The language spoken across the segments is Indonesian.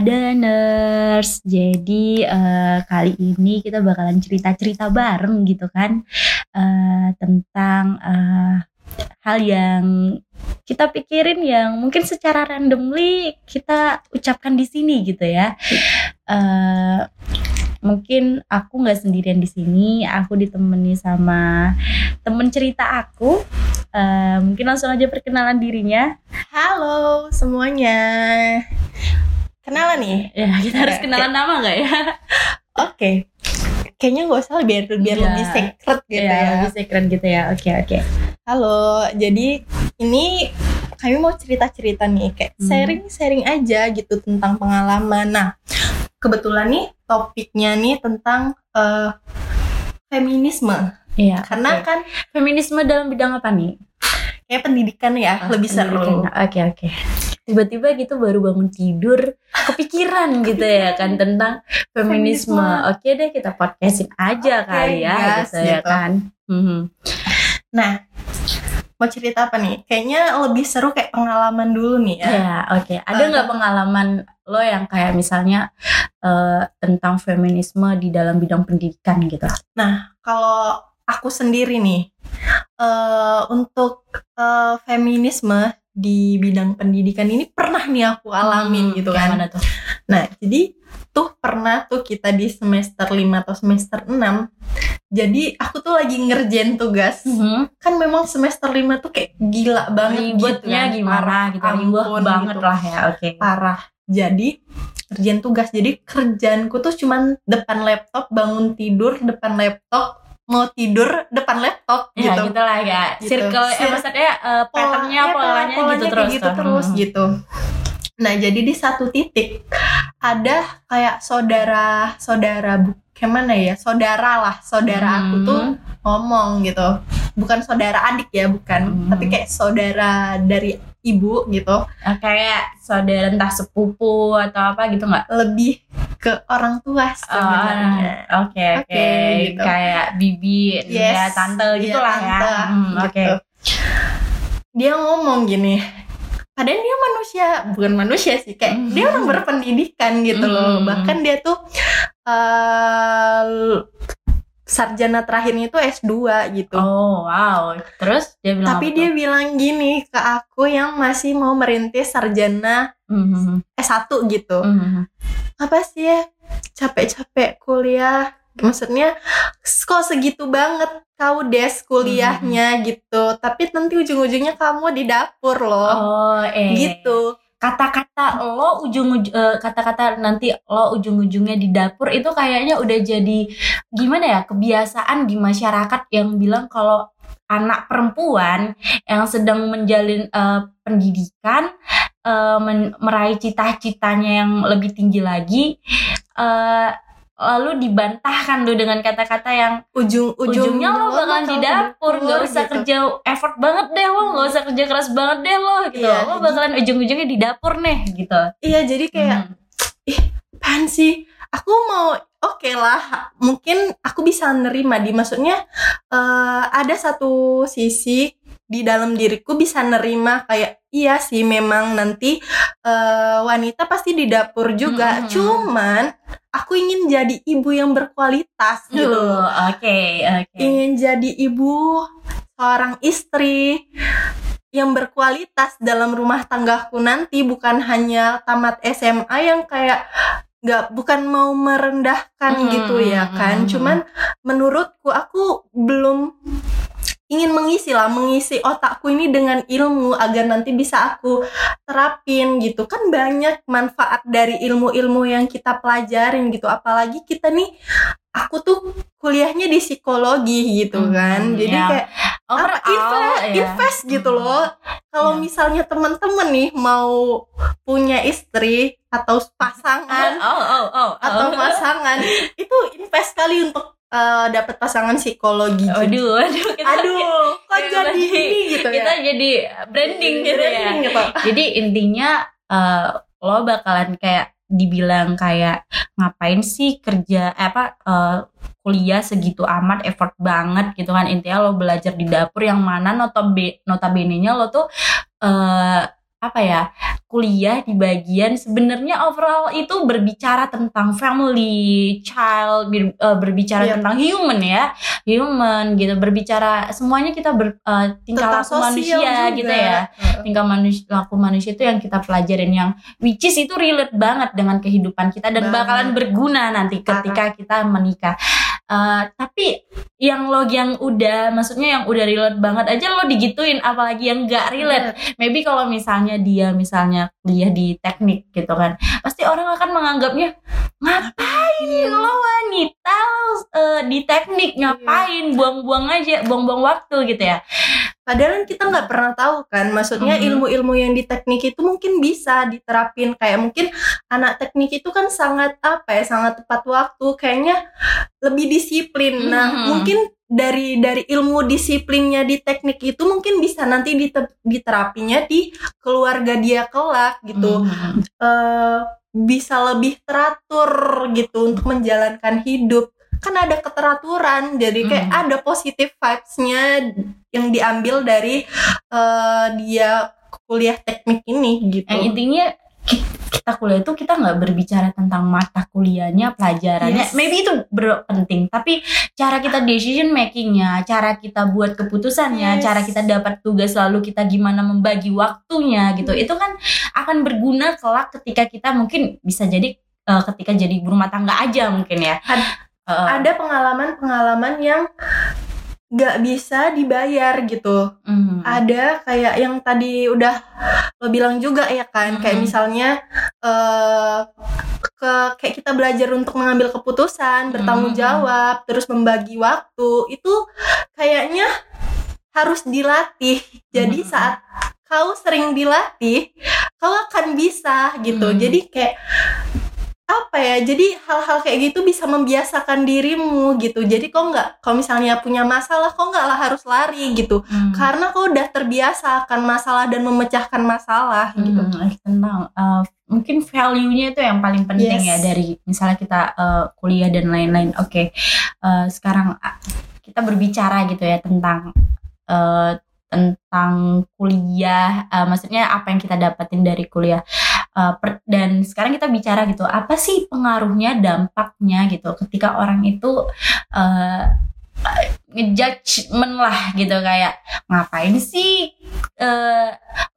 Halo Adaners, jadi uh, kali ini kita bakalan cerita-cerita bareng gitu kan uh, tentang uh, hal yang kita pikirin yang mungkin secara randomly kita ucapkan di sini gitu ya. Uh, mungkin aku nggak sendirian di sini, aku ditemani sama temen cerita aku. Uh, mungkin langsung aja perkenalan dirinya. Halo semuanya kenalan nih ya kita harus kenalan nama nggak ya oke okay. kayaknya nggak usah biar biar ya. lebih secret gitu ya, ya lebih secret gitu ya oke okay, oke okay. halo jadi ini kami mau cerita cerita nih kayak hmm. sharing sharing aja gitu tentang pengalaman nah kebetulan nih topiknya nih tentang uh, feminisme Iya. Karena okay. kan feminisme dalam bidang apa nih? Kayak pendidikan ya, oh, lebih seru. Oke, oke. Okay, okay tiba-tiba gitu baru bangun tidur kepikiran gitu ya kan tentang feminisme. Oke deh kita podcastin aja okay, kali ya yes, gitu, gitu ya kan. Hmm. Nah, mau cerita apa nih? Kayaknya lebih seru kayak pengalaman dulu nih ya. Ya, oke. Okay. Ada nggak uh, pengalaman lo yang kayak misalnya uh, tentang feminisme di dalam bidang pendidikan gitu? Nah, kalau aku sendiri nih uh, untuk uh, feminisme di bidang pendidikan ini pernah nih aku alamin hmm, gitu kan. tuh? Nah, jadi tuh pernah tuh kita di semester 5 atau semester 6 jadi aku tuh lagi ngerjain tugas mm -hmm. kan memang semester 5 tuh kayak gila banget ribetnya gitu, gimana parah, gitu ribet banget gitu. lah ya oke okay. parah jadi kerjaan tugas jadi kerjaanku tuh cuman depan laptop bangun tidur depan laptop mau tidur depan laptop ya, gitu. gitu lah ya. Gitu. Circle eh maksudnya uh, patternnya ya, polanya, polanya gitu terus gitu terus hmm. gitu. Nah, jadi di satu titik ada kayak saudara saudara gimana ya? Saudara lah, saudara hmm. aku tuh ngomong gitu. Bukan saudara adik ya, bukan, hmm. tapi kayak saudara dari ibu gitu. Kayak saudara entah sepupu atau apa gitu nggak? Lebih ke orang tua sebenarnya. Oke oh, oke. Gitu. Kayak bibi, yes, ya tante iya, gitu lah ya. Hmm, gitu. Oke. Okay. Dia ngomong gini, padahal dia manusia bukan manusia sih kayak mm -hmm. dia orang berpendidikan gitu mm -hmm. loh bahkan dia tuh uh, sarjana terakhirnya itu S2 gitu. Oh, wow. Terus dia bilang Tapi dia bilang gini ke aku yang masih mau merintis sarjana mm-hmm. S1 gitu. Mm-hmm. Apa sih ya? Capek-capek kuliah. Maksudnya kok segitu banget kau des kuliahnya mm-hmm. gitu. Tapi nanti ujung-ujungnya kamu di dapur loh. Oh, eh. Gitu kata-kata lo ujung uh, kata-kata nanti lo ujung-ujungnya di dapur itu kayaknya udah jadi gimana ya kebiasaan di masyarakat yang bilang kalau anak perempuan yang sedang menjalin uh, pendidikan uh, men meraih cita-citanya yang lebih tinggi lagi uh, lalu dibantahkan tuh dengan kata-kata yang ujung ujungnya lo bakalan di dapur nggak usah gitu. kerja effort banget deh lo nggak usah kerja keras banget deh lo gitu iya, lo bakalan ujung-ujungnya di dapur nih gitu iya jadi kayak hmm. ih pan sih aku mau oke okay lah mungkin aku bisa nerima di maksudnya uh, ada satu sisi di dalam diriku bisa nerima kayak iya sih memang nanti uh, wanita pasti di dapur juga hmm. cuman aku ingin jadi ibu yang berkualitas gitu oke okay, okay. ingin jadi ibu seorang istri yang berkualitas dalam rumah tanggaku nanti bukan hanya tamat SMA yang kayak nggak bukan mau merendahkan hmm, gitu ya kan hmm, cuman menurutku aku belum ingin mengisi lah mengisi otakku ini dengan ilmu agar nanti bisa aku terapin gitu kan banyak manfaat dari ilmu-ilmu yang kita pelajarin gitu apalagi kita nih aku tuh kuliahnya di psikologi gitu hmm, kan jadi yeah. kayak apa invest, yeah. invest gitu loh kalau yeah. misalnya teman-teman nih mau punya istri atau pasangan oh, oh, oh, oh. atau pasangan itu invest kali untuk uh, dapat pasangan psikologi. Aduh, aduh, kita, aduh, kok kita, jadi ini gitu ya? Kita jadi branding gitu branding ya. Gitu. Jadi intinya uh, lo bakalan kayak dibilang kayak ngapain sih kerja eh, apa uh, kuliah segitu amat effort banget gitu kan intinya lo belajar di dapur yang mana notabe notabene nya lo tuh uh, apa ya kuliah di bagian sebenarnya overall itu berbicara tentang family, child, ber- uh, berbicara Iya. tentang human ya, human gitu, berbicara semuanya kita ber, uh, tingkah Tentang laku manusia juga. gitu ya, tingkah manusia laku manusia itu yang kita pelajarin yang which is itu relate banget dengan kehidupan kita dan Banget. bakalan berguna nanti ketika kita menikah. Uh, tapi yang lo yang udah maksudnya yang udah relate banget aja lo digituin apalagi yang gak relate. Maybe kalau misalnya dia misalnya kuliah di teknik gitu kan pasti orang akan menganggapnya ngapain lo wanita lo eh, di teknik? Ngapain? Buang-buang aja buang-buang waktu gitu ya Padahal kan kita nggak pernah tahu kan, maksudnya Mhm. ilmu-ilmu yang di teknik itu mungkin bisa diterapin kayak mungkin anak teknik itu kan sangat apa ya, sangat tepat waktu, kayaknya lebih disiplin. Nah, Mhm. mungkin dari dari ilmu disiplinnya di teknik itu mungkin bisa nanti dite- diterapinya di keluarga dia kelak gitu. Mhm. eh bisa lebih teratur gitu untuk menjalankan hidup kan ada keteraturan jadi kayak Hmm. ada positive vibes-nya yang diambil dari eh, dia kuliah teknik ini gitu yang intinya ki- kita kuliah itu kita nggak berbicara tentang mata kuliahnya pelajarannya Yes. maybe itu ber- penting tapi cara kita decision makingnya cara kita buat keputusannya Yes. cara kita dapat tugas lalu kita gimana membagi waktunya gitu itu kan akan berguna kelak ketika kita mungkin bisa jadi eh, ketika jadi ibu rumah tangga aja mungkin ya Eh, ada pengalaman-pengalaman yang nggak bisa dibayar gitu mhm. ada kayak yang tadi udah lo bilang juga ya kan kayak Mhm. misalnya eh ke kayak kita belajar untuk mengambil keputusan bertanggung Mhm. jawab terus membagi waktu itu kayaknya harus dilatih jadi Mhm. saat kau sering dilatih kau akan bisa gitu Mhm. jadi kayak apa ya jadi hal-hal kayak gitu bisa membiasakan dirimu gitu jadi kau nggak kalau misalnya punya masalah kau nggak lah harus lari gitu Mhm. karena kau udah terbiasa akan masalah dan memecahkan masalah gitu. Hmm, tenang. Eh, mungkin value-nya itu yang paling penting Yes. ya dari misalnya kita eh, kuliah dan lain-lain. Oke, Eh, sekarang kita berbicara gitu ya tentang eh, tentang kuliah. Eh, maksudnya apa yang kita dapetin dari kuliah. Eh, per- dan sekarang kita bicara gitu, apa sih pengaruhnya, dampaknya gitu ketika orang itu eh, ngejudgment lah gitu kayak ngapain sih eh,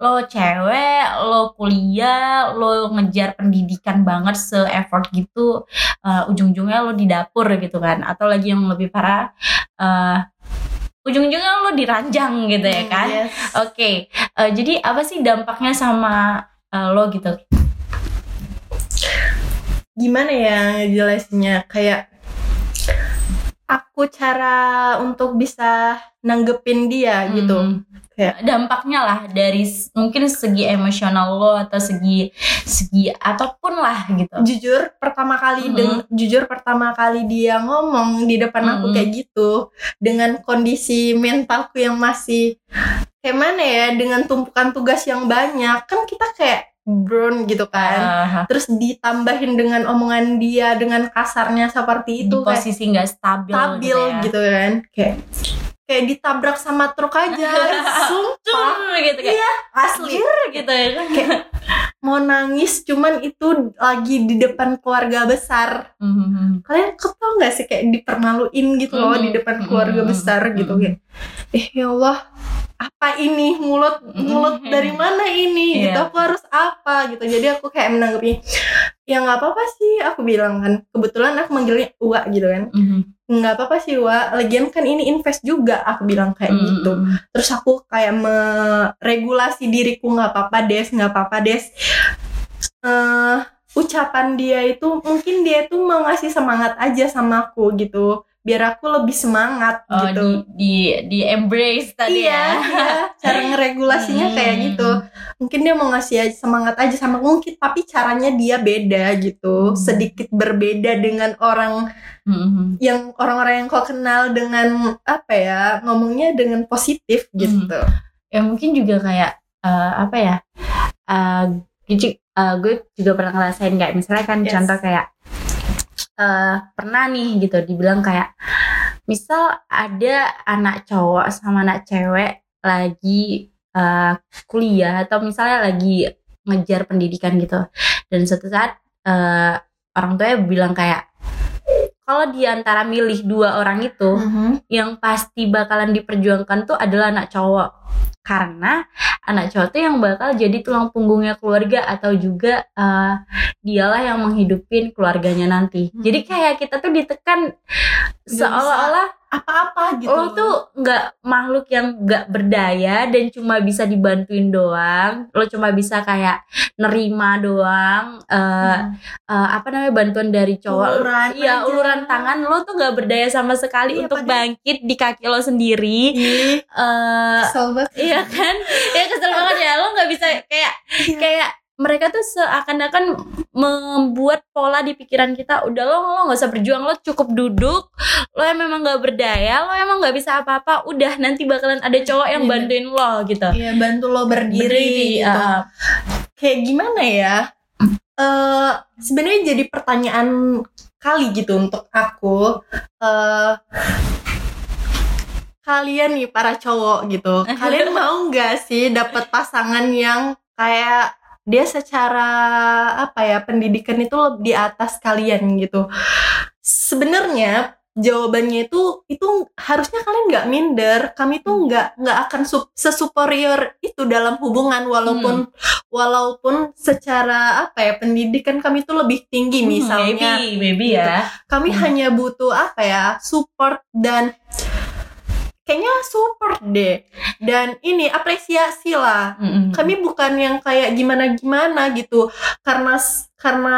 lo cewek lo kuliah lo ngejar pendidikan banget se effort gitu eh, ujung-ujungnya lo di dapur gitu kan atau lagi yang lebih parah eh, ujung-ujungnya lo diranjang gitu ya Hmm, kan yes. oke eh, jadi apa sih dampaknya sama eh, lo gitu Gimana ya ngejelasinnya kayak aku cara untuk bisa nanggepin dia gitu. Hmm. Kayak- dampaknya lah dari mungkin segi emosional lo atau segi segi apa pun lah gitu Jujur pertama kali Mhm. deng- jujur pertama kali dia ngomong di depan aku Mhm. kayak gitu dengan kondisi mentalku yang masih kayak mana ya dengan tumpukan tugas yang banyak kan kita kayak brown gitu kan. Ah, Terus ditambahin dengan omongan dia dengan kasarnya di seperti itu kayak posisi nggak stabil, stabil gitu, ya. gitu kan kayak kayak ditabrak sama truk aja sumpah gitu kayak Iya, asli "Jur," gitu ya mau nangis cuman itu lagi di depan keluarga besar Mhm. kalian ketau nggak sih kayak dipermaluin gitu loh di Mhm. depan keluarga Mhm. besar gitu kayak eh ya Allah apa ini? Mulut mulut dari mana ini? Gitu Iya. aku harus apa? Gitu. Jadi aku kayak menanggapi ya nggak apa-apa sih aku bilang kan. Kebetulan aku manggilnya Uwa gitu kan. Mhm. nggak apa-apa sih Wa lagian kan ini invest juga aku bilang kayak Mhm. gitu. Terus aku kayak meregulasi diriku nggak apa-apa des nggak apa-apa des. Eh ucapan dia itu mungkin dia itu mau ngasih semangat aja sama aku gitu biar aku lebih semangat Oh, gitu di, di di embrace tadi iya, ya iya cara ngeregulasinya Hmm. kayak gitu mungkin dia mau ngasih aja semangat aja sama mungkin tapi caranya dia beda gitu Hmm. sedikit berbeda dengan orang Mhm. yang orang-orang yang kau kenal dengan apa ya ngomongnya dengan positif gitu ya mungkin juga kayak eh, apa ya gitu- eh, gue juga pernah ngerasain kayak misalnya kan Yes. contoh kayak eh pernah nih gitu dibilang kayak misal ada anak cowok sama anak cewek lagi eh, kuliah atau misalnya lagi ngejar pendidikan gitu dan suatu saat eh, orang tuanya bilang kayak kalau di antara milih dua orang itu Mhm. yang pasti bakalan diperjuangkan tuh adalah anak cowok karena anak cowok tuh yang bakal jadi tulang punggungnya keluarga atau juga eh, dialah yang menghidupin keluarganya nanti Hmm. jadi kayak kita tuh ditekan seolah-olah apa-apa gitu lo tuh nggak makhluk yang nggak berdaya dan cuma bisa dibantuin doang lo cuma bisa kayak nerima doang eh, Hmm. eh, apa namanya bantuan dari cowok Uluran Iya aja. uluran tangan lo tuh nggak berdaya sama sekali Iya, untuk padahal- bangkit di kaki lo sendiri. Kesel banget. iya kan? Ya kesel banget ya lo nggak bisa kayak Iya. kayak mereka tuh seakan-akan membuat pola di pikiran kita udah lo lo nggak usah berjuang lo cukup duduk lo yang memang nggak berdaya lo emang nggak bisa apa-apa udah nanti bakalan ada cowok yang Iya. bantuin lo gitu Iya bantu lo berdiri, Berdiri, gitu. uh, Kayak gimana ya? Eh sebenarnya jadi pertanyaan kali gitu untuk aku. Eh kalian nih para cowok gitu, kalian mau nggak sih dapat pasangan yang kayak dia secara apa ya pendidikan itu di atas kalian gitu. Sebenarnya jawabannya itu itu harusnya kalian nggak minder. Kami tuh nggak nggak akan sup- sesuperior itu dalam hubungan walaupun walaupun secara apa ya pendidikan kami tuh lebih tinggi hmm, misalnya. maybe maybe ya. Kami Hmm. hanya butuh apa ya support dan kayaknya support deh dan ini apresiasi lah Mm-mm. kami bukan yang kayak gimana gimana gitu karena karena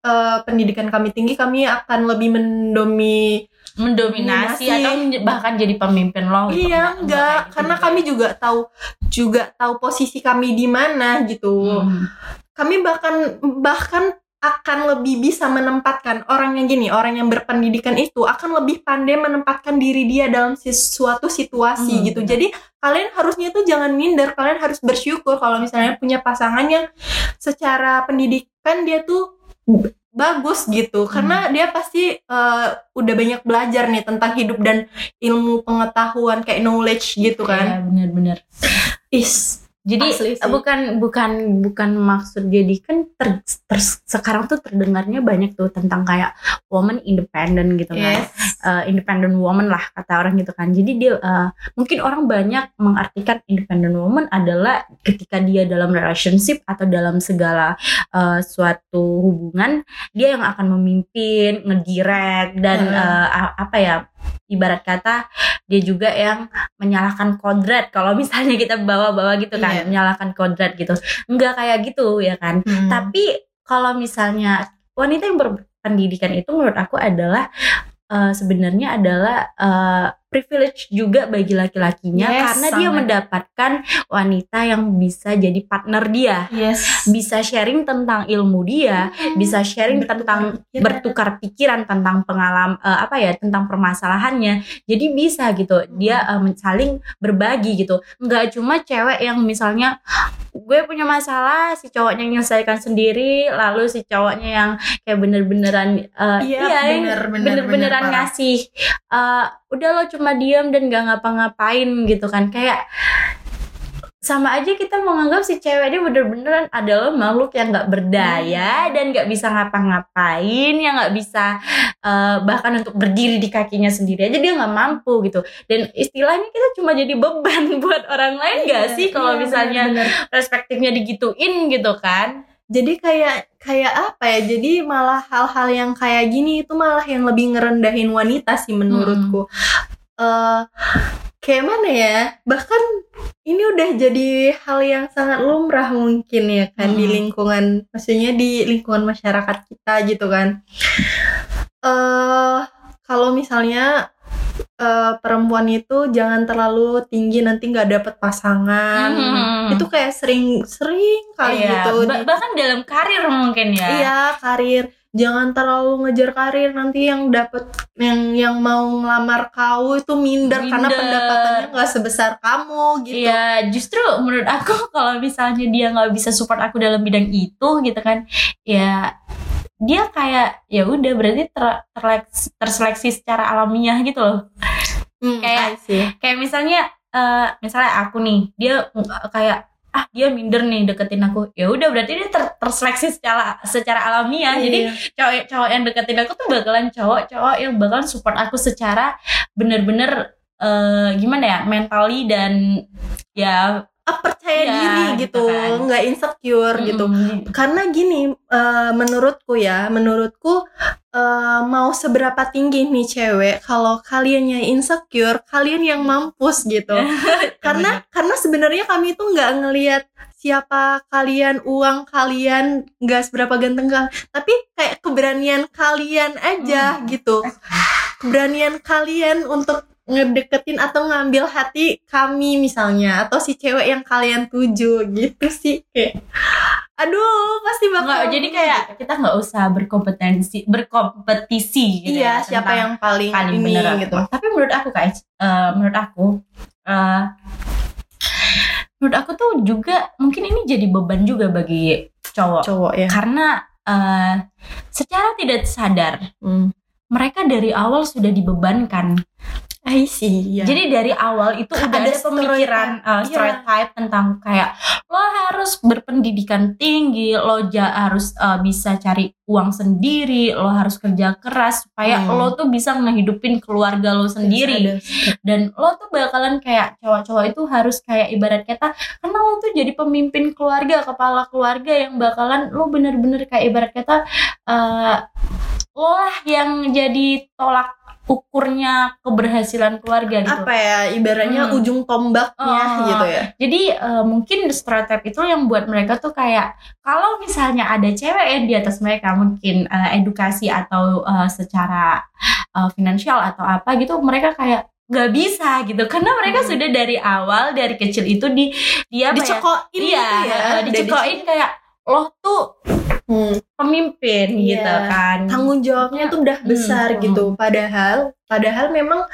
eh, pendidikan kami tinggi kami akan lebih mendomi mendominasi Dominasi. atau bahkan jadi pemimpin lo gitu. iya Nggak- enggak kayak gitu karena kami juga tahu juga tahu posisi kami di mana gitu Hmm. kami bahkan bahkan akan lebih bisa menempatkan orang yang gini orang yang berpendidikan itu akan lebih pandai menempatkan diri dia dalam suatu situasi Hmm, gitu. jadi kalian harusnya tuh jangan minder kalian harus bersyukur kalau misalnya punya pasangan yang secara pendidikan dia tuh bagus gitu. Karena dia pasti eh, udah banyak belajar nih tentang hidup dan ilmu pengetahuan kayak knowledge gitu Iya, kan benar-benar. Is jadi Asli sih. bukan bukan bukan maksud jadi kan ter, ter- sekarang tuh terdengarnya banyak tuh tentang kayak woman independent gitu kan yes uh, independent woman lah kata orang gitu kan. Jadi dia uh, mungkin orang banyak mengartikan independent woman adalah ketika dia dalam relationship atau dalam segala uh, suatu hubungan dia yang akan memimpin, ngedirect dan Hmm. uh, apa ya ibarat kata dia juga yang menyalahkan kodrat kalau misalnya kita bawa-bawa gitu kan Iya. menyalahkan kodrat gitu enggak kayak gitu ya kan Hmm. tapi kalau misalnya wanita yang berpendidikan itu menurut aku adalah eh, sebenarnya adalah eh, privilege juga bagi laki-lakinya Yes, karena dia sangat. mendapatkan wanita yang bisa jadi partner dia, yes bisa sharing tentang ilmu dia, bisa sharing Bertukar tentang pikiran. bertukar pikiran tentang pengalaman apa ya tentang permasalahannya. Jadi bisa gitu dia eh, men- saling berbagi gitu. Nggak cuma cewek yang misalnya gue punya masalah si cowoknya yang menyelesaikan sendiri lalu si cowoknya yang kayak bener-beneran eh, Iya, bener, bener, bener-beneran bener, parah. ngasih eh, udah lo cuma diam dan gak ngapa-ngapain gitu kan. Kayak sama aja kita menganggap si cewek ini bener-beneran adalah makhluk yang nggak berdaya dan nggak bisa ngapa-ngapain yang nggak bisa eh, bahkan untuk berdiri di kakinya sendiri aja dia nggak mampu gitu. Dan istilahnya kita cuma jadi beban buat orang lain nggak Iya, sih kalau iya, misalnya perspektifnya digituin gitu kan jadi kayak kayak apa ya? Jadi malah hal-hal yang kayak gini itu malah yang lebih ngerendahin wanita sih menurutku. Eh, kayak mana ya? Bahkan ini udah jadi hal yang sangat lumrah mungkin ya kan di Hmm. lingkungan maksudnya di lingkungan masyarakat kita gitu kan. Eh kalau misalnya eh, perempuan itu jangan terlalu tinggi nanti nggak dapet pasangan Hmm. itu kayak sering sering kali Iya, gitu ba- bahkan dalam karir mungkin ya Iya, karir. Jangan terlalu ngejar karir nanti yang dapet yang yang mau ngelamar kau itu minder, karena Minder. pendapatannya nggak sebesar kamu gitu. Iya, justru menurut aku kalau misalnya dia nggak bisa support aku dalam bidang itu gitu kan, ya dia kayak ya udah berarti ter- terleks- terseleksi secara alamiah gitu loh. Hmm, kayak-. Kayak misalnya, eh misalnya aku nih, dia uh, kayak ah dia minder nih deketin aku ya udah berarti dia ter terseleksi secara secara alamiah jadi Iya. cowok cowok yang deketin aku tuh bakalan cowok-cowok yang bakalan support aku secara bener-bener eh, gimana ya mentally dan ya Ah, percaya Iya, diri gitu gitu, kan. nggak insecure gitu. mm, Karena gini, eh, menurutku ya, menurutku eh, mau seberapa tinggi nih cewek, kalau kaliannya insecure, kalian yang mampus gitu. karena karena sebenarnya kami itu nggak ngelihat siapa kalian, uang kalian, nggak seberapa ganteng kalian, tapi kayak keberanian kalian aja Hmm. gitu. Keberanian kalian untuk ngedeketin atau ngambil hati kami misalnya atau si cewek yang kalian tuju gitu sih kayak aduh pasti bakal Nggak, jadi kayak kita nggak usah berkompetensi berkompetisi gitu iya ya, siapa yang paling, paling ini bener gitu. Tapi menurut aku guys eh, menurut aku eh, menurut aku tuh juga mungkin ini jadi beban juga bagi cowok. Cowok ya. Karena eh, secara tidak sadar hmm. mereka dari awal sudah dibebankan I see ya. Jadi dari awal itu Ada udah ada stereotype. pemikiran uh, stereotype tentang kayak lo harus berpendidikan tinggi, lo ja harus uh, bisa cari uang sendiri, lo harus kerja keras supaya Hmm. lo tuh bisa ngehidupin keluarga lo sendiri. Ada- Dan lo tuh bakalan kayak cowok-cowok itu harus kayak ibarat kata karena lo tuh jadi pemimpin keluarga, kepala keluarga yang bakalan lo bener-bener kayak ibarat kata uh, lo lah yang jadi tolak ukurnya keberhasilan keluarga gitu. apa ya ibaratnya Hmm. ujung tombaknya Oh. gitu ya Jadi eh, mungkin stereotip itu yang buat mereka tuh kayak kalau misalnya ada cewek yang di atas mereka mungkin eh, edukasi atau eh, secara eh, finansial atau apa gitu mereka kayak nggak bisa gitu karena mereka Hmm. sudah dari awal dari kecil itu di dia apa ya? dicekokin iya gitu ya eh, Udah dicekokin kayak lo tuh Hmm. pemimpin Iya. gitu kan. Tanggung jawabnya tuh udah Hmm, besar hmm. gitu. Padahal padahal memang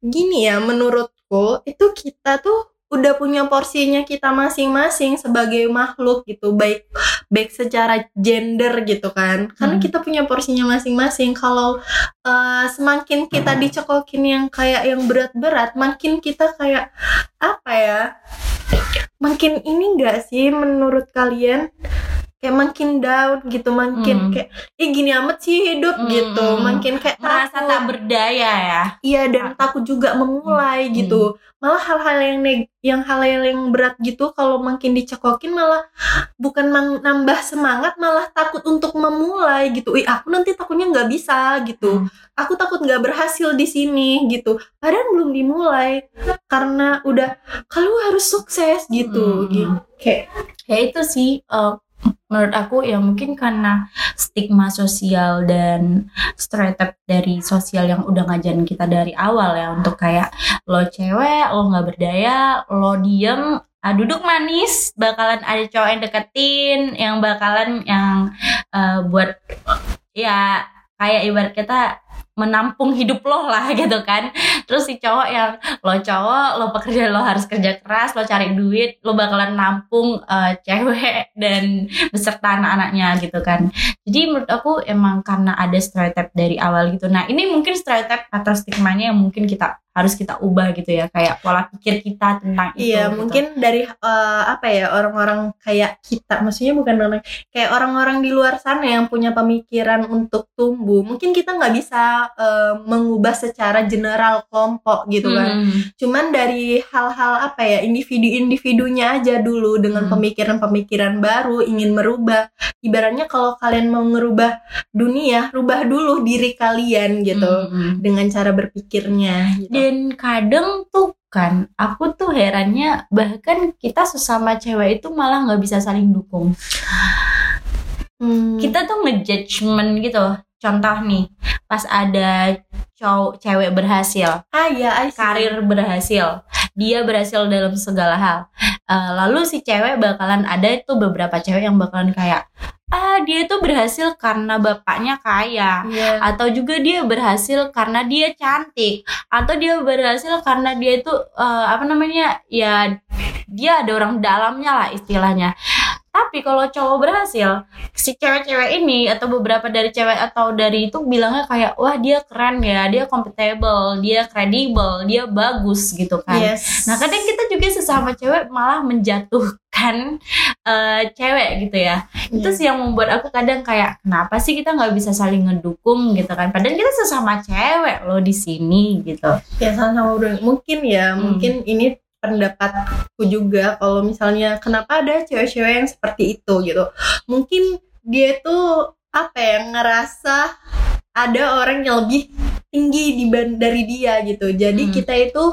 gini ya menurutku itu kita tuh udah punya porsinya kita masing-masing sebagai makhluk gitu. Baik baik secara gender gitu kan. Karena Hmm. kita punya porsinya masing-masing. Kalau eh, semakin kita dicekokin yang kayak yang berat-berat makin kita kayak apa ya makin ini enggak sih menurut kalian kayak makin down gitu makin Hmm. kayak ih gini amat sih hidup Hmm. gitu makin kayak merasa takut. tak berdaya ya iya dan takut juga memulai Hmm. gitu malah hal-hal yang neg yang hal-hal yang berat gitu kalau makin dicekokin malah bukan nambah semangat malah takut untuk memulai gitu ih aku nanti takutnya nggak bisa gitu Hmm. aku takut nggak berhasil di sini gitu padahal belum dimulai karena udah kalau harus sukses gitu Hmm. gitu kayak ya itu sih eh, menurut aku ya mungkin karena stigma sosial dan stereotip dari sosial yang udah ngajarin kita dari awal ya untuk kayak lo cewek lo nggak berdaya lo diem ah, duduk manis bakalan ada cowok yang deketin yang bakalan yang eh, buat ya kayak ibarat kita menampung hidup lo lah gitu kan. Terus si cowok yang lo cowok lo pekerja lo harus kerja keras lo cari duit lo bakalan nampung eh, cewek dan beserta anak-anaknya gitu kan. Jadi menurut aku emang karena ada stereotip dari awal gitu. Nah ini mungkin stereotip atau stigmanya yang mungkin kita harus kita ubah gitu ya kayak pola pikir kita tentang itu Iya, gitu. mungkin dari eh, apa ya orang-orang kayak kita, maksudnya bukan orang kayak orang-orang di luar sana yang punya pemikiran untuk tumbuh. Mungkin kita nggak bisa eh, mengubah secara general kelompok gitu kan. Hmm. Cuman dari hal-hal apa ya individu-individunya aja dulu dengan Hmm. pemikiran-pemikiran baru ingin merubah. Ibaratnya kalau kalian mau ngerubah dunia, rubah dulu diri kalian gitu Hmm. dengan cara berpikirnya. Gitu. Dan kadang tuh kan, aku tuh herannya bahkan kita sesama cewek itu malah nggak bisa saling dukung. Hmm. Kita tuh ngejudgement gitu. Contoh nih, pas ada cowok cewek berhasil, ah ya, karir berhasil, dia berhasil dalam segala hal. Eh, lalu si cewek bakalan ada itu beberapa cewek yang bakalan kayak ah dia tuh berhasil karena bapaknya kaya. Iya. atau juga dia berhasil karena dia cantik. Atau dia berhasil karena dia itu eh, apa namanya ya dia ada orang dalamnya lah istilahnya tapi kalau cowok berhasil si cewek-cewek ini atau beberapa dari cewek atau dari itu bilangnya kayak wah dia keren ya dia compatible dia kredibel dia bagus gitu kan Yes. nah kadang kita juga sesama cewek malah menjatuhkan eh, cewek gitu ya itu Iya. sih yang membuat aku kadang kayak kenapa sih kita nggak bisa saling ngedukung gitu kan padahal kita sesama cewek loh di sini gitu ya sama-sama mungkin ya Hmm. mungkin ini pendapatku juga kalau misalnya kenapa ada cewek-cewek yang seperti itu gitu mungkin dia tuh apa ya ngerasa ada orang yang lebih tinggi diban- dari dia gitu jadi Hmm. kita itu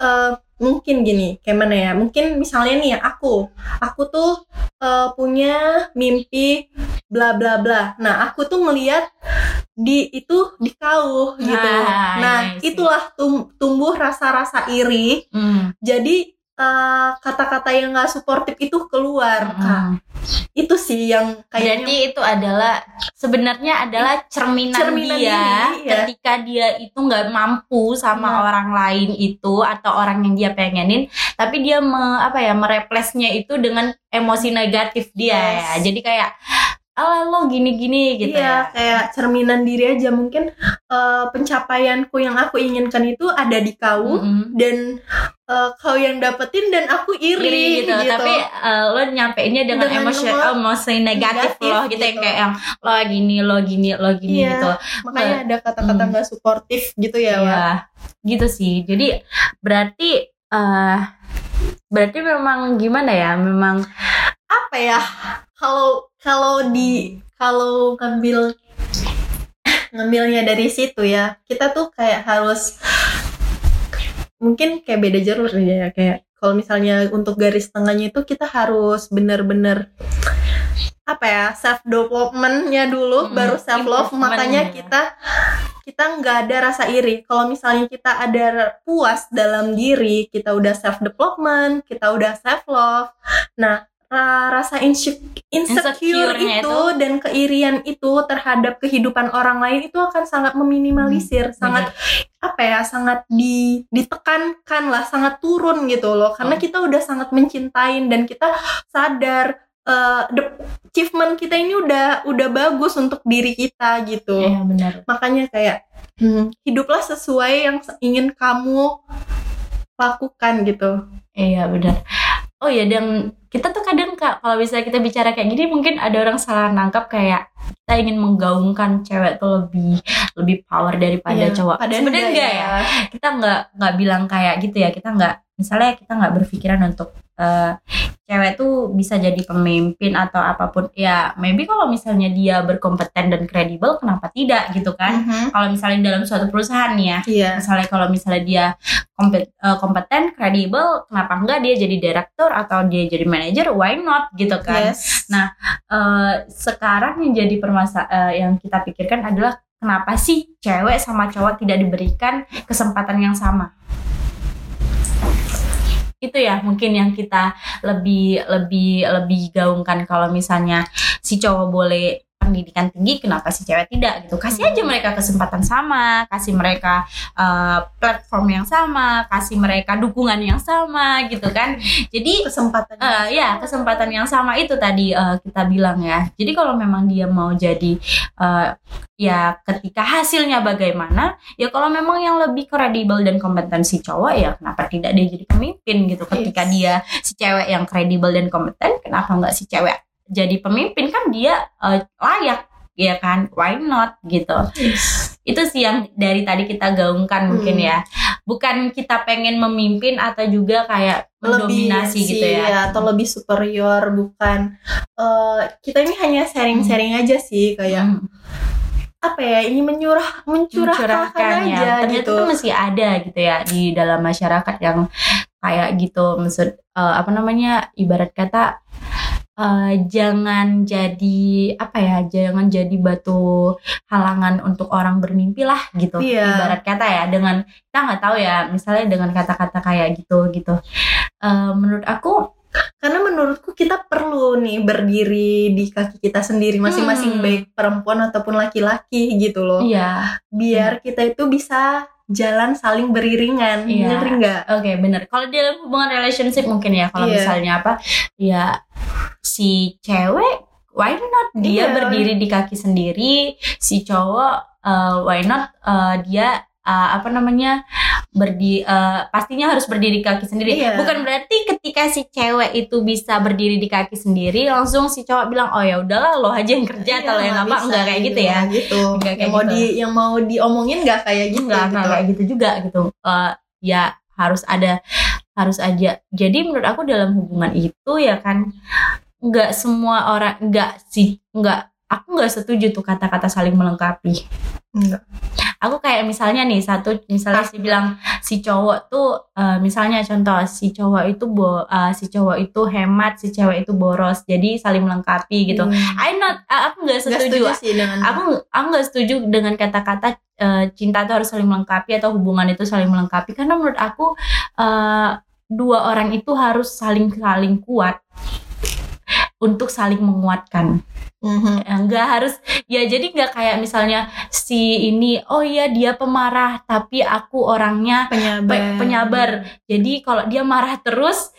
eh, mungkin gini kayak mana ya mungkin misalnya nih aku aku tuh eh, punya mimpi bla bla bla nah aku tuh ngelihat di itu di kau gitu Ah, nah iya sih. itulah tum- tumbuh rasa-rasa iri Hmm. jadi eh, kata-kata yang gak suportif itu keluar Hmm. itu sih yang kayaknya Berarti itu adalah sebenarnya adalah cerminan, Cerminan dia diri, ya. ketika dia itu nggak mampu sama Nah. orang lain itu atau orang yang dia pengenin, tapi dia me, apa ya mereplesnya itu dengan emosi negatif dia Yes. ya. Jadi kayak ala lo gini-gini gitu Iya, ya. kayak cerminan diri aja mungkin eh, pencapaianku yang aku inginkan itu ada di kau Mm-mm. dan eh, kau yang dapetin dan aku iri, Iri gitu. tapi eh, lo nyampeinnya dengan, Dengan emosi emo- emosi negatif, negatif lo gitu, yang gitu. kayak yang lo gini lo gini lo gini Iya. gitu makanya ada kata-kata Hmm. nggak suportif gitu ya Wak. Iya, gitu sih. Jadi berarti eh berarti memang gimana ya? Memang apa ya kalau kalau di kalau ngambil ngambilnya dari situ ya kita tuh kayak harus mungkin kayak beda jalur ya kayak kalau misalnya untuk garis tengahnya itu kita harus bener-bener apa ya self developmentnya dulu Hmm, baru self love makanya ya. kita kita nggak ada rasa iri kalau misalnya kita ada puas dalam diri kita udah self development kita udah self love nah rasa inse- insecure itu, itu. dan keirian itu terhadap kehidupan orang lain itu akan sangat meminimalisir sangat apa ya sangat di ditekankan lah sangat turun gitu loh karena Hmm. kita udah sangat mencintain dan kita sadar eh, the achievement kita ini udah udah bagus untuk diri kita gitu Iya benar. makanya kayak hmm, hiduplah sesuai yang ingin kamu lakukan gitu Iya benar. Oh ya dan kita tuh kadang kak kalau misalnya kita bicara kayak gini mungkin ada orang salah nangkap kayak kita ingin menggaungkan cewek tuh lebih lebih power daripada Iya, cowok. padahal enggak ya. Kita nggak nggak bilang kayak gitu ya. Kita nggak misalnya kita nggak berpikiran untuk eh, cewek tuh bisa jadi pemimpin atau apa pun. Ya maybe kalau misalnya dia berkompeten dan kredibel kenapa tidak gitu kan? Mhm. Kalau misalnya dalam suatu perusahaan ya Iya. misalnya kalau misalnya dia kompet- eh, kompeten, kredibel, kenapa enggak dia jadi direktur atau dia jadi manajer? Why not gitu kan? Yes. Nah, Eh, sekarang yang jadi permasa eh, yang kita pikirkan adalah kenapa sih cewek sama cowok tidak diberikan kesempatan yang sama? Itu ya mungkin yang kita lebih lebih lebih gaungkan kalau misalnya si cowok boleh pendidikan tinggi kenapa si cewek tidak gitu kasih aja mereka kesempatan sama kasih mereka eh, platform yang sama kasih mereka dukungan yang sama gitu kan jadi kesempatan Eh, ya kesempatan yang sama itu tadi eh, kita bilang ya. Jadi kalau memang dia mau jadi eh, ya ketika hasilnya bagaimana, ya kalau memang yang lebih kredibel dan kompeten si cowok ya kenapa tidak dia jadi pemimpin gitu. Ketika Yes. dia si cewek yang kredibel dan kompeten, kenapa nggak si cewek jadi pemimpin kan dia eh, layak ya kan? Why not gitu. Yes. Itu sih yang dari tadi kita gaungkan mungkin Hmm. ya. Bukan kita pengen memimpin atau juga kayak mendominasi lebih gitu sih, ya. atau lebih superior bukan eh, kita ini hanya sharing-sharing aja sih kayak Hmm. apa ya ini menyurah mencurahkan mencurahkan ya aja ternyata gitu itu masih ada gitu ya di dalam masyarakat yang kayak gitu maksud eh, apa namanya ibarat kata eh, jangan jadi apa ya jangan jadi batu halangan untuk orang bermimpi lah gitu Iya. ibarat kata ya dengan kita nggak tahu ya misalnya dengan kata-kata kayak gitu gitu Eh, menurut aku karena menurutku kita perlu nih berdiri di kaki kita sendiri masing-masing Hmm. baik perempuan ataupun laki-laki gitu loh iya biar kita itu bisa jalan saling beriringan Iya. ngerti nggak Oke bener. Kalau dalam hubungan relationship mungkin ya. Kalau Iya. misalnya apa, ya si cewek why not dia Iya. berdiri di kaki sendiri, si cowok uh, why not uh, dia uh, apa namanya berdi uh, pastinya harus berdiri di kaki sendiri. Iya. Bukan berarti ketika si cewek itu bisa berdiri di kaki sendiri langsung si cowok bilang oh ya udahlah lo aja yang kerja atau lo yang apa enggak kayak gitu ya. nggak gitu Nggak kayak yang mau gitu. di yang mau diomongin nggak kayak gitu Enggak, gitu. enggak kayak gitu juga gitu. Eh, ya harus ada harus aja. Jadi menurut aku dalam hubungan itu ya kan enggak semua orang enggak sih enggak aku enggak setuju tuh kata-kata saling melengkapi. Enggak. Aku kayak misalnya nih satu misalnya si bilang si cowok tuh eh, misalnya contoh si cowok itu bo, eh, si cowok itu hemat, si cewek itu boros. Jadi saling melengkapi gitu. Hmm. I not aku Nggak setuju setuju sih dengan aku aku nggak setuju dengan kata-kata eh, cinta itu harus saling melengkapi atau hubungan itu saling melengkapi karena menurut aku eh, dua orang itu harus saling saling kuat untuk saling menguatkan Mhm. Ya, nggak harus ya jadi nggak kayak misalnya si ini oh iya dia pemarah tapi aku orangnya penyabar pe- penyabar jadi kalau dia marah terus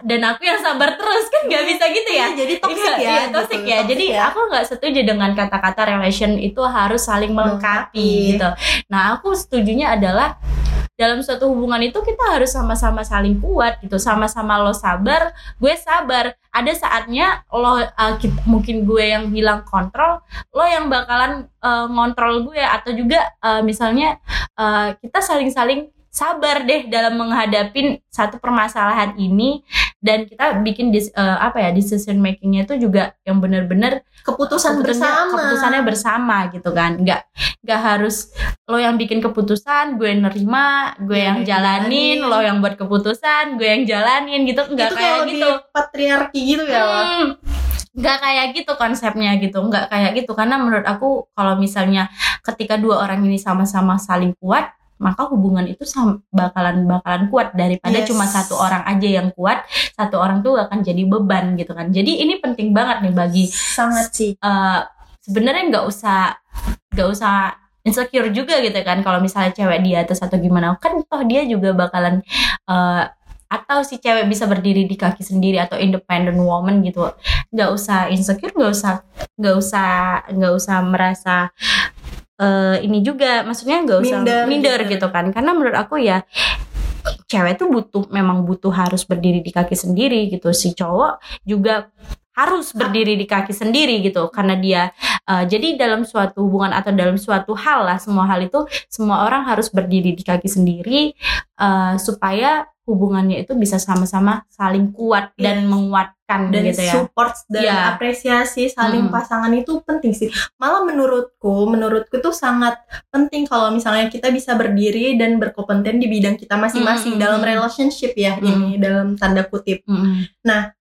dan aku yang sabar terus kan nggak bisa gitu ya Iya, jadi Iya, ya iya, gitu. ya. Toxic Jadi ya. aku nggak setuju dengan kata-kata relation itu harus saling melengkapi Melengkapi. gitu. Nah, aku setujunya adalah dalam suatu hubungan itu kita harus sama-sama saling kuat gitu. Sama-sama lo sabar, gue sabar. Ada saatnya lo uh, kit- mungkin gue yang hilang kontrol, lo yang bakalan uh, ngontrol gue atau juga uh, misalnya uh, kita saling-saling sabar deh dalam menghadapi satu permasalahan ini dan kita bikin dis, uh, apa ya decision makingnya itu juga yang benar-benar keputusan keputusannya- bersama. keputusannya bersama gitu kan. Nggak nggak harus lo yang bikin keputusan gue nerima gue Iya, yang jalanin lo yang buat keputusan gue yang jalanin gitu. Nggak kayak kayak gitu. patriarki gitu ya? Hmm, nggak kayak gitu konsepnya gitu. Nggak kayak gitu. Karena menurut aku kalau misalnya ketika dua orang ini sama-sama saling kuat maka hubungan itu bakalan bakalan kuat daripada Yes. cuma satu orang aja yang kuat satu orang tuh akan jadi beban gitu kan. Jadi ini penting banget nih bagi sangat sih. eh, sebenarnya nggak usah nggak usah insecure juga gitu kan kalau misalnya cewek di atas atau gimana. Kan toh dia juga bakalan eh, atau si cewek bisa berdiri di kaki sendiri atau independent woman gitu. Nggak usah insecure nggak usah nggak usah nggak usah merasa eh, ini juga. Maksudnya nggak usah Minder minder, gitu. gitu kan. Karena menurut aku ya cewek tuh butuh memang butuh harus berdiri di kaki sendiri gitu. Si cowok juga harus berdiri di kaki sendiri gitu. Karena dia eh, jadi dalam suatu hubungan atau dalam suatu hal lah semua hal itu semua orang harus berdiri di kaki sendiri eh, supaya hubungannya itu bisa sama-sama saling kuat dan Yes. menguatkan dan gitu ya support dan Iya. apresiasi saling Mm. pasangan itu penting sih malah menurutku menurutku tuh sangat penting kalau misalnya kita bisa berdiri dan berkompeten di bidang kita masing-masing Mm, dalam relationship ya Mm. ini dalam tanda kutip Mm-mm.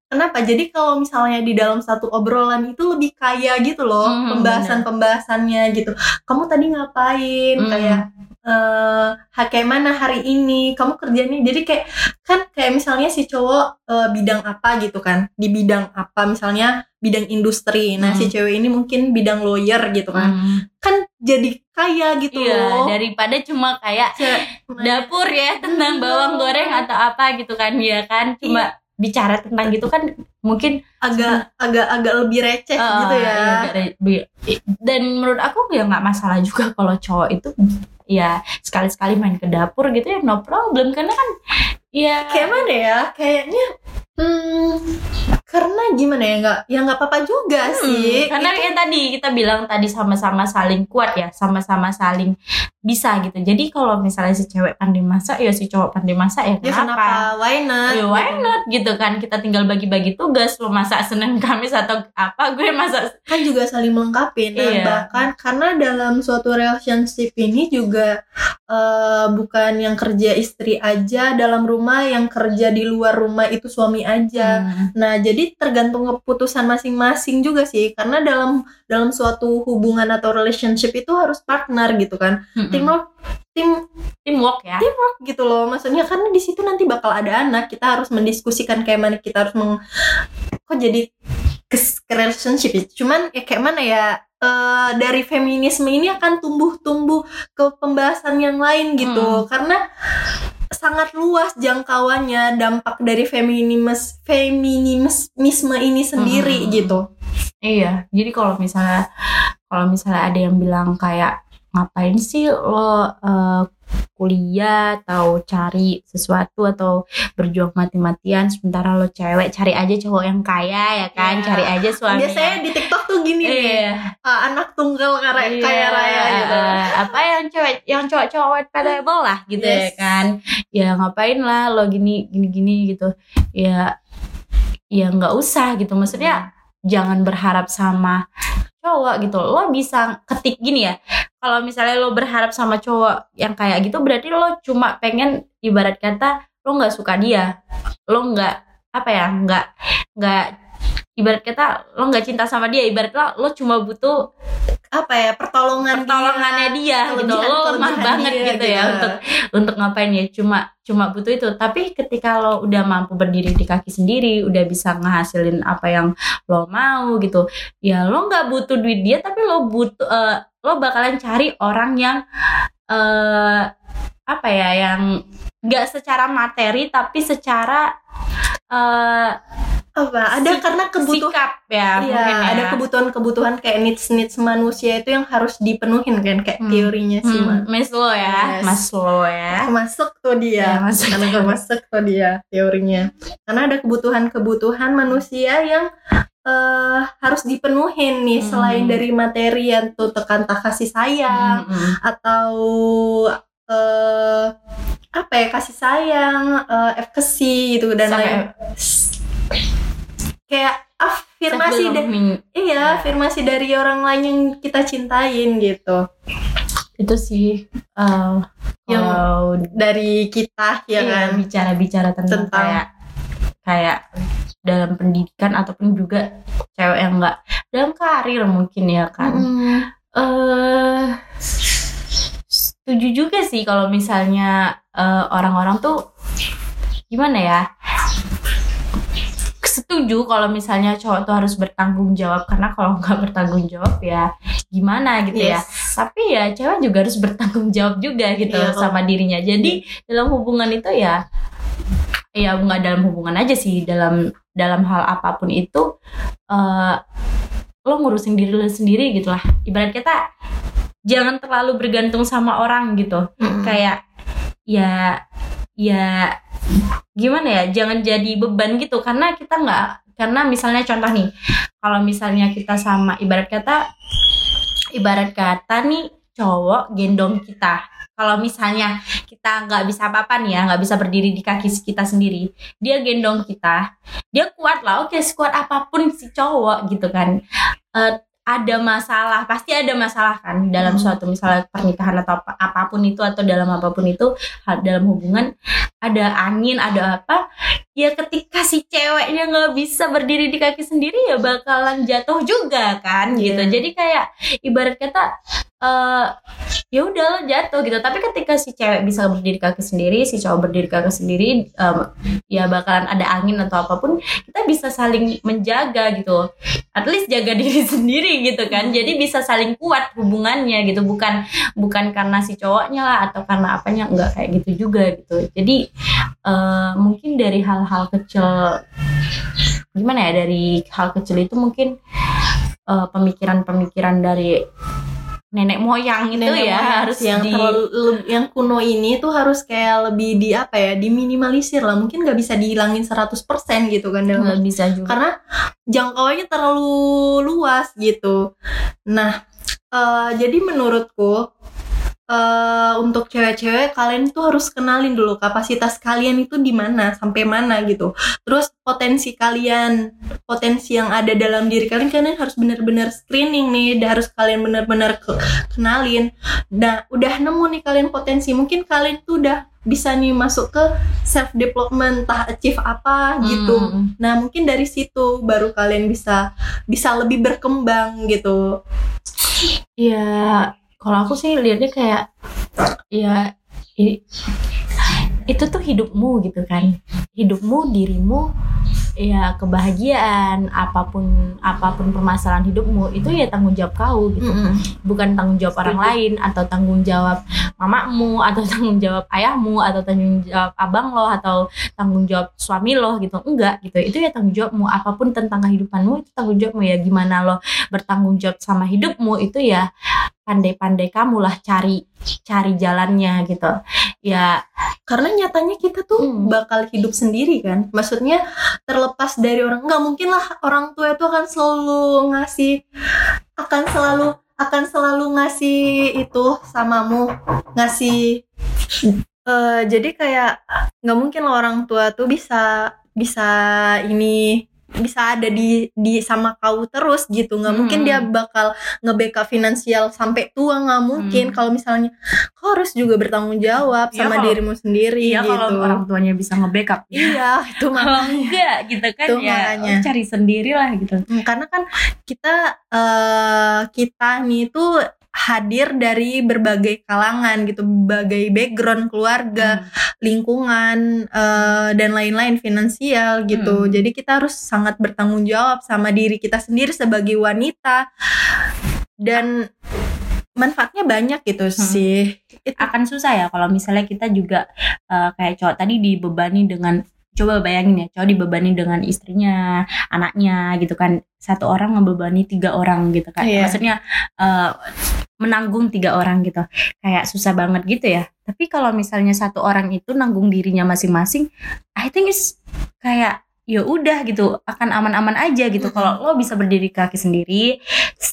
Kenapa? Jadi kalau misalnya di dalam satu obrolan itu lebih kaya gitu loh Hmm, pembahasan-pembahasannya gitu. Kamu tadi ngapain? Hmm. Kayak eh ha- kayak mana hari ini? Kamu kerjanya jadi kayak kan kayak misalnya si cowok eh, bidang apa gitu kan? Di bidang apa misalnya bidang industri. Nah, Hmm. si cewek ini mungkin bidang lawyer gitu kan. Mm. Kan jadi kaya gitu Iya, loh. daripada cuma kayak Ce- dapur ya tentang bawang goreng atau apa gitu kan ya kan cuma bicara tentang gitu kan mungkin agak agak agak lebih receh eh, gitu ya. iya, dan menurut aku ya nggak masalah juga kalau cowok itu ya sekali-sekali main ke dapur gitu ya no problem. Karena kan ya kayak mana ya? Kayaknya hmm karena gimana ya nggak ya nggak apa-apa juga Hmm, sih. karena yang tadi kita bilang tadi sama-sama saling kuat ya sama-sama saling bisa gitu. Jadi kalau misalnya si cewek pandai masak ya si cowok pandai masak ya ya kenapa, kenapa? Why not? Ya, why not? Gitu kan kita tinggal bagi-bagi tugas lo masak Senin Kamis atau apa gue masak kan juga saling melengkapi nah Iya. bahkan karena dalam suatu relationship ini juga eh, bukan yang kerja istri aja dalam rumah yang kerja di luar rumah itu suami aja. Hmm. Nah, jadi tergantung keputusan masing-masing juga sih, karena dalam dalam suatu hubungan atau relationship itu harus partner gitu kan, Mm-mm. Teamwork, tim teamwork ya gitu loh. Maksudnya karena di situ nanti bakal ada anak, kita harus mendiskusikan kayak mana kita harus meng, kok jadi ke, ke relationship ya. Cuman ya kayak mana ya, uh, dari feminisme ini akan tumbuh-tumbuh ke pembahasan yang lain gitu Hmm. karena sangat luas jangkauannya dampak dari feminisme feminisme ini sendiri Hmm. gitu Iya, jadi kalau misalnya kalau misalnya ada yang bilang kayak ngapain sih lo eh, kuliah atau cari sesuatu atau berjuang mati-matian sementara lo cewek cari aja cowok yang kaya ya kan, Iya. cari aja suami. biasanya di TikTok tuh gini nih Iya. uh, anak tunggal kaya, Iya, kaya raya gitu eh, apa yang cewek yang cowok-cowok white valuable lah gitu ya Yes. kan ya ngapain lah lo gini gini gini gitu ya ya nggak usah gitu maksudnya jangan berharap sama cowok gitu. Lo bisa ketik gini ya kalau misalnya lo berharap sama cowok yang kayak gitu berarti lo cuma pengen ibarat kata lo nggak suka dia. Lo nggak apa ya nggak nggak ibarat kata lo nggak cinta sama dia ibarat lo, lo cuma butuh apa ya pertolongan pertolongannya dia, gitu kelebihan- lo lemah banget dia, gitu ya gitu. untuk untuk ngapain ya cuma cuma butuh itu tapi ketika lo udah mampu berdiri di kaki sendiri udah bisa ngehasilin apa yang lo mau gitu ya lo nggak butuh duit dia tapi lo butuh eh, lo bakalan cari orang yang eh apa ya yang nggak secara materi tapi secara eh apa ada Sik- karena kebutuhan sikap ya Iya, ya. ada kebutuhan-kebutuhan kayak needs needs manusia itu yang harus dipenuhin kan kayak Hmm. teorinya sih hmm, Mas. Maslow ya Yes. Maslow ya Masuk tuh Ya, dia. masuk. Karena masuk tuh dia teorinya. Karena ada kebutuhan-kebutuhan manusia yang eh, harus dipenuhin nih Hmm. selain dari materi yang tuh tekan tak kasih sayang Hmm, hmm. atau eh apa ya kasih sayang, eh efekasi gitu dan lain kayak afirmasi da- Self-belonging. iya Ya. afirmasi dari orang lain yang kita cintain gitu itu sih uh, Yang kalau dari kita ya iya, kan bicara-bicara tentang, Tentang- kayak kayak dalam pendidikan ataupun juga cewek yang enggak dalam karir mungkin ya kan Mm. eh setuju juga sih kalau misalnya eh, orang-orang tuh gimana ya setuju kalau misalnya cowok tuh harus bertanggung jawab karena kalau nggak bertanggung jawab ya gimana gitu ya Yes. tapi ya cewek juga harus bertanggung jawab juga gitu Iya, sama dirinya jadi dalam hubungan itu ya ya nggak dalam hubungan aja sih dalam dalam hal apa pun itu eh lo ngurusin diri lo sendiri gitu lah ibarat kata jangan terlalu bergantung sama orang gitu Mm-mm. kayak ya ya gimana ya jangan jadi beban gitu. Karena kita nggak karena misalnya contoh nih kalau misalnya kita sama ibarat kata ibarat kata nih cowok gendong kita. Kalau misalnya kita nggak bisa apa-apa nih ya nggak bisa berdiri di kaki kita sendiri dia gendong kita dia kuat lah. Oke sekuat apa pun si cowok gitu kan. Eh, ada masalah pasti ada masalah kan dalam Hmm. suatu misalnya pernikahan atau apa- apa pun itu atau dalam apa pun itu dalam hubungan ada angin ada apa ya ketika si ceweknya nggak bisa berdiri di kaki sendiri ya bakalan jatuh juga kan gitu Iya. jadi kayak ibarat kata eh ya udah jatuh gitu. Tapi ketika si cewek bisa berdiri kaki sendiri si cowok berdiri kaki sendiri em, ya bakalan ada angin atau apa pun kita bisa saling menjaga gitu. At least jaga diri sendiri gitu kan. Jadi bisa saling kuat hubungannya gitu. Bukan bukan karena si cowoknya lah atau karena apanya enggak kayak gitu juga gitu. Jadi eh, mungkin dari hal-hal kecil gimana ya dari hal kecil itu mungkin eh, pemikiran-pemikiran dari nenek moyang itu Nenek ya moyang. harus yang di terlalu yang kuno ini tuh harus kayak lebih di apa ya diminimalisir lah. Mungkin nggak bisa dihilangin 100% gitu kan dalam nggak bisa juga. Karena jangkauannya terlalu luas gitu. Nah, eh, jadi menurutku eh, untuk cewek-cewek kalian tuh harus kenalin dulu kapasitas kalian itu di mana sampai mana gitu. Terus potensi kalian, potensi yang ada dalam diri kalian kalian harus benar-benar screening nih, dan harus kalian benar-benar ke- kenalin. Nah, udah nemu nih kalian potensi, mungkin kalian tuh udah bisa nih masuk ke self development, entah achieve apa gitu. Hmm. Nah, mungkin dari situ baru kalian bisa bisa lebih berkembang gitu. Ya, kalau aku sih lihatnya kayak ya itu tuh hidupmu gitu kan. Hidupmu, dirimu ya kebahagiaan apa pun apa pun permasalahan hidupmu itu ya tanggung jawab kau gitu. Mm-mm. bukan tanggung jawab orang lain atau tanggung jawab mamamu atau tanggung jawab ayahmu atau tanggung jawab abang lo atau tanggung jawab suami lo gitu. Enggak gitu. Itu ya tanggung jawabmu. Apa pun tentang kehidupanmu itu tanggung jawabmu. Ya gimana lo bertanggung jawab sama hidupmu itu ya pandai-pandai kamu lah cari cari jalannya gitu ya karena nyatanya kita tuh Hmm. bakal hidup sendiri kan maksudnya terlepas dari orang nggak mungkin lah orang tua itu akan selalu ngasih akan selalu akan selalu ngasih itu samamu ngasih eh jadi kayak nggak mungkin lah orang tua tuh bisa bisa ini bisa ada di di sama kau terus gitu nggak mungkin Hmm. dia bakal nge-backup finansial sampai tua nggak mungkin Hmm. kalau misalnya kau harus juga bertanggung jawab Iya, sama kalau- dirimu sendiri iya gitu kalau orang tuanya bisa nge-backup iya itu kalau makanya enggak gitu kan Tuh, ya makanya. cari sendiri lah gitu Hmm, karena kan kita eh kita nih tuh hadir dari berbagai kalangan gitu berbagai background keluarga lingkungan eh, dan lain-lain finansial gitu. Hmm. jadi kita harus sangat bertanggung jawab sama diri kita sendiri sebagai wanita. Dan manfaatnya banyak gitu sih. Itu. Akan susah ya kalau misalnya kita juga eh, kayak cowok tadi dibebani dengan coba bayangin ya cowok dibebani dengan istrinya anaknya gitu kan. Satu orang ngebebani tiga orang gitu kan. Iya. maksudnya eh, menanggung tiga orang gitu. Kayak susah banget gitu ya. Tapi kalau misalnya satu orang itu nanggung dirinya masing-masing I think is kayak ya udah gitu akan aman-aman aja gitu. Kalau lo bisa berdiri kaki sendiri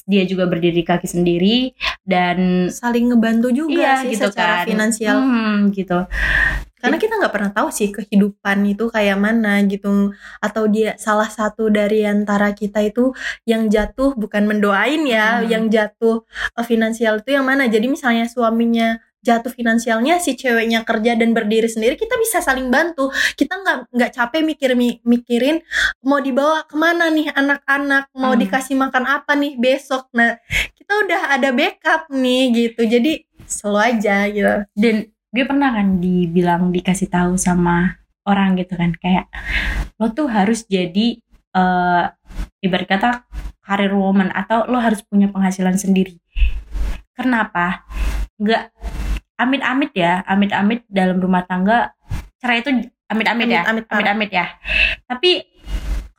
dia juga berdiri kaki sendiri dan saling ngebantu juga Iya, sih gitu secara kan. finansial. Hmm, gitu. Karena kita nggak pernah tahu sih kehidupan itu kayak mana gitu. Atau dia salah satu dari antara kita itu yang jatuh bukan mendoain ya Hmm. yang jatuh eh, finansial itu yang mana. Jadi misalnya suaminya jatuh finansialnya si ceweknya kerja dan berdiri sendiri kita bisa saling bantu. Kita nggak nggak capek mikir mi- mikirin mau dibawa ke mana nih anak-anak mau Hmm. dikasih makan apa nih besok. Nah kita udah ada backup nih gitu. Jadi selalu aja gitu. Dan dia pernah kan dibilang dikasih tahu sama orang gitu kan kayak lo tuh harus jadi eh ibarat kata karir woman atau lo harus punya penghasilan sendiri. Kenapa? Nggak amit-amit ya, amit-amit dalam rumah tangga cerai itu amit-amit ya, amit-amit ya. Tapi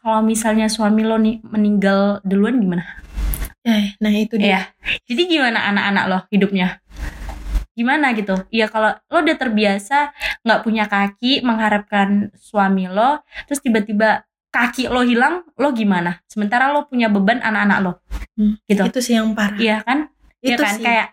kalau misalnya suami lo nih meninggal duluan gimana? Eh, nah itu dia Iya. Jadi gimana anak-anak lo hidupnya? Gimana gitu? Iya kalau lo udah terbiasa nggak punya kaki mengharapkan suami lo, terus tiba-tiba kaki lo hilang, lo gimana? Sementara lo punya beban anak-anak lo, Hmm, gitu. itu sih yang parah Iya kan? Iya itu kan? sih Kayak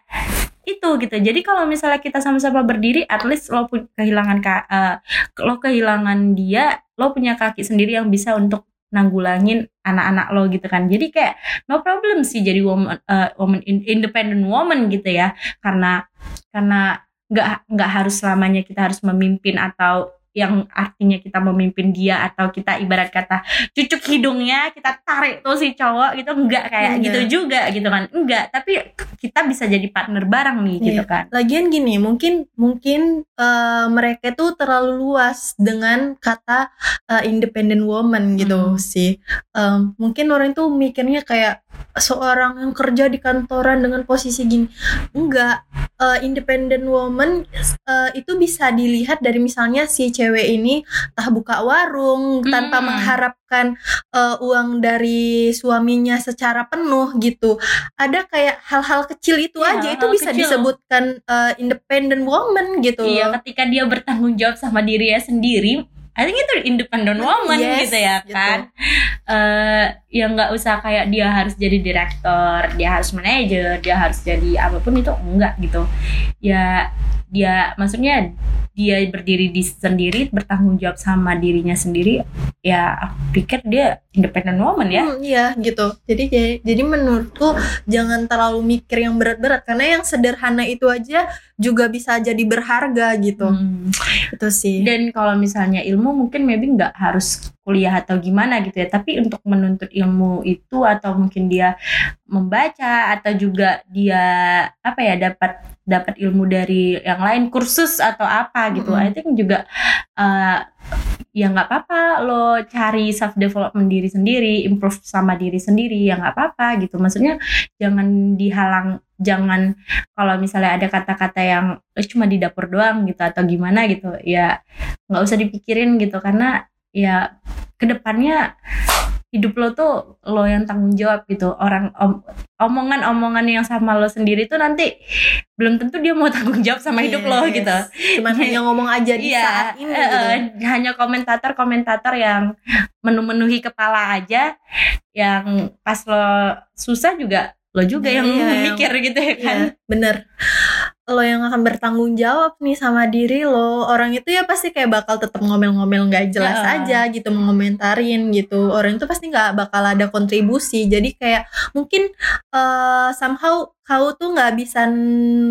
itu gitu. Jadi kalau misalnya kita sama-sama berdiri, at least lo pun kehilangan ka- eh, lo kehilangan dia, lo punya kaki sendiri yang bisa untuk nanggulangin anak-anak lo gitu kan. Jadi kayak no problem sih jadi woman, eh, woman in- independent woman gitu ya. Karena karena nggak nggak harus selamanya kita harus memimpin atau yang artinya kita memimpin dia atau kita ibarat kata cucuk hidungnya kita tarik tuh si cowok gitu enggak kayak Enggak. gitu juga gitu kan enggak tapi kita bisa jadi partner bareng nih Iya. gitu kan Lagian gini, mungkin mungkin eh, mereka tuh terlalu luas dengan kata eh, independent woman gitu Hmm. sih. Em, mungkin orang itu mikirnya kayak seorang yang kerja di kantoran dengan posisi gini. Enggak, eh, independent woman eh, itu bisa dilihat dari misalnya si cewek ini entah buka warung tanpa Hmm. mengharapkan eh, uang dari suaminya secara penuh gitu. Ada kayak hal-hal kecil itu Iya, aja itu bisa kecil. disebutkan eh, independent woman gitu iya ketika dia bertanggung jawab sama dirinya sendiri I think itu independent woman Yes, gitu ya gitu. kan eh ya nggak usah kayak dia harus jadi direktur dia harus manajer dia harus jadi apa pun itu enggak gitu ya dia maksudnya dia berdiri di sendiri bertanggung jawab sama dirinya sendiri ya aku pikir dia independent woman ya Hmm, iya gitu. Jadi jadi- jadi menurutku jangan terlalu mikir yang berat-berat karena yang sederhana itu aja juga bisa jadi berharga gitu. Hmm. Itu sih. dan kalau misalnya ilmu mungkin maybe nggak harus kuliah atau gimana gitu ya tapi untuk menuntut ilmu itu atau mungkin dia membaca atau juga dia apa ya dapat dapat ilmu dari yang lain kursus atau apa gitu Mm-mm. I think juga uh, ya nggak apa-apa lo cari self development diri sendiri improve sama diri sendiri ya nggak apa-apa gitu. Maksudnya jangan dihalang jangan kalau misalnya ada kata-kata yang eh, cuma di dapur doang gitu atau gimana gitu. Ya nggak usah dipikirin gitu. Karena ya ke depannya hidup lo tuh lo yang tanggung jawab gitu orang om, omongan-omongan yang sama lo sendiri tuh nanti belum tentu dia mau tanggung jawab sama hidup lo Yes. gitu Cuman hanya ngomong aja di Iya, saat ini gitu. hanya komentator-komentator yang menu-menuhi kepala aja yang pas lo susah juga lo juga yang Iya, yang- mikir gitu ya kan Iya, bener. Lo yang akan bertanggung jawab nih sama diri lo. Orang itu ya pasti kayak bakal tetap ngomel-ngomel nggak jelas Heeh. aja gitu, mengomentarin gitu. Orang itu pasti nggak bakal ada kontribusi. Jadi kayak mungkin eh, somehow kau tuh nggak bisa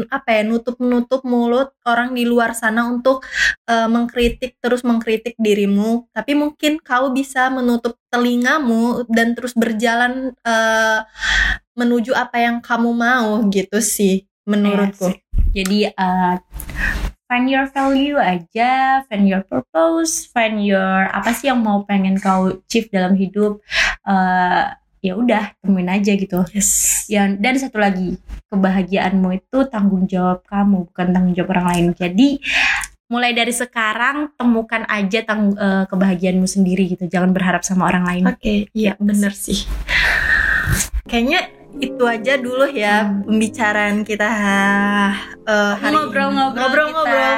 apa ya nutup-nutup mulut orang di luar sana untuk eh, mengkritik terus mengkritik dirimu. Tapi mungkin kau bisa menutup telingamu dan terus berjalan eh, menuju apa yang kamu mau gitu sih menurutku. Yes. Jadi uh, find your value aja, find your purpose, find your apa sih yang mau pengen kau achieve dalam hidup. Uh, ya udah temuin aja gitu. Yes. Ya, dan satu lagi, kebahagiaanmu itu tanggung jawab kamu, bukan tanggung jawab orang lain. Jadi mulai dari sekarang temukan aja tang eh, kebahagiaanmu sendiri gitu. Jangan berharap sama orang lain. Oke, iya bener sih. Kayaknya itu aja dulu ya Hmm. pembicaraan kita eh, hari. Ngobrol-ngobrol ngobrol-ngobrol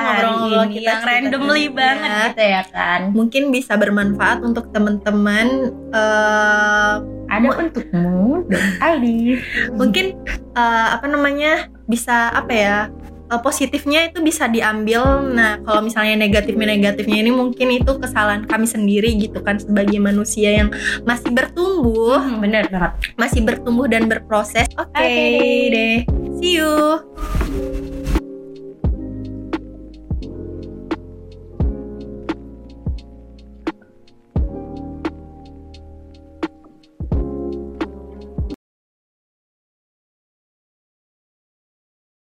kita kita yang randomly cerita-cerita. banget gitu ya kan. Mungkin bisa bermanfaat untuk teman-teman eh, Ada untukmu dan Aldi. mungkin eh, apa namanya bisa apa ya eh, positifnya itu bisa diambil. Nah kalau misalnya negatifnya negatifnya ini mungkin itu kesalahan kami sendiri gitu kan sebagai manusia yang masih bertumbuh. Hmm, bener banget. masih bertumbuh dan berproses. Oke. Deh. deh. See you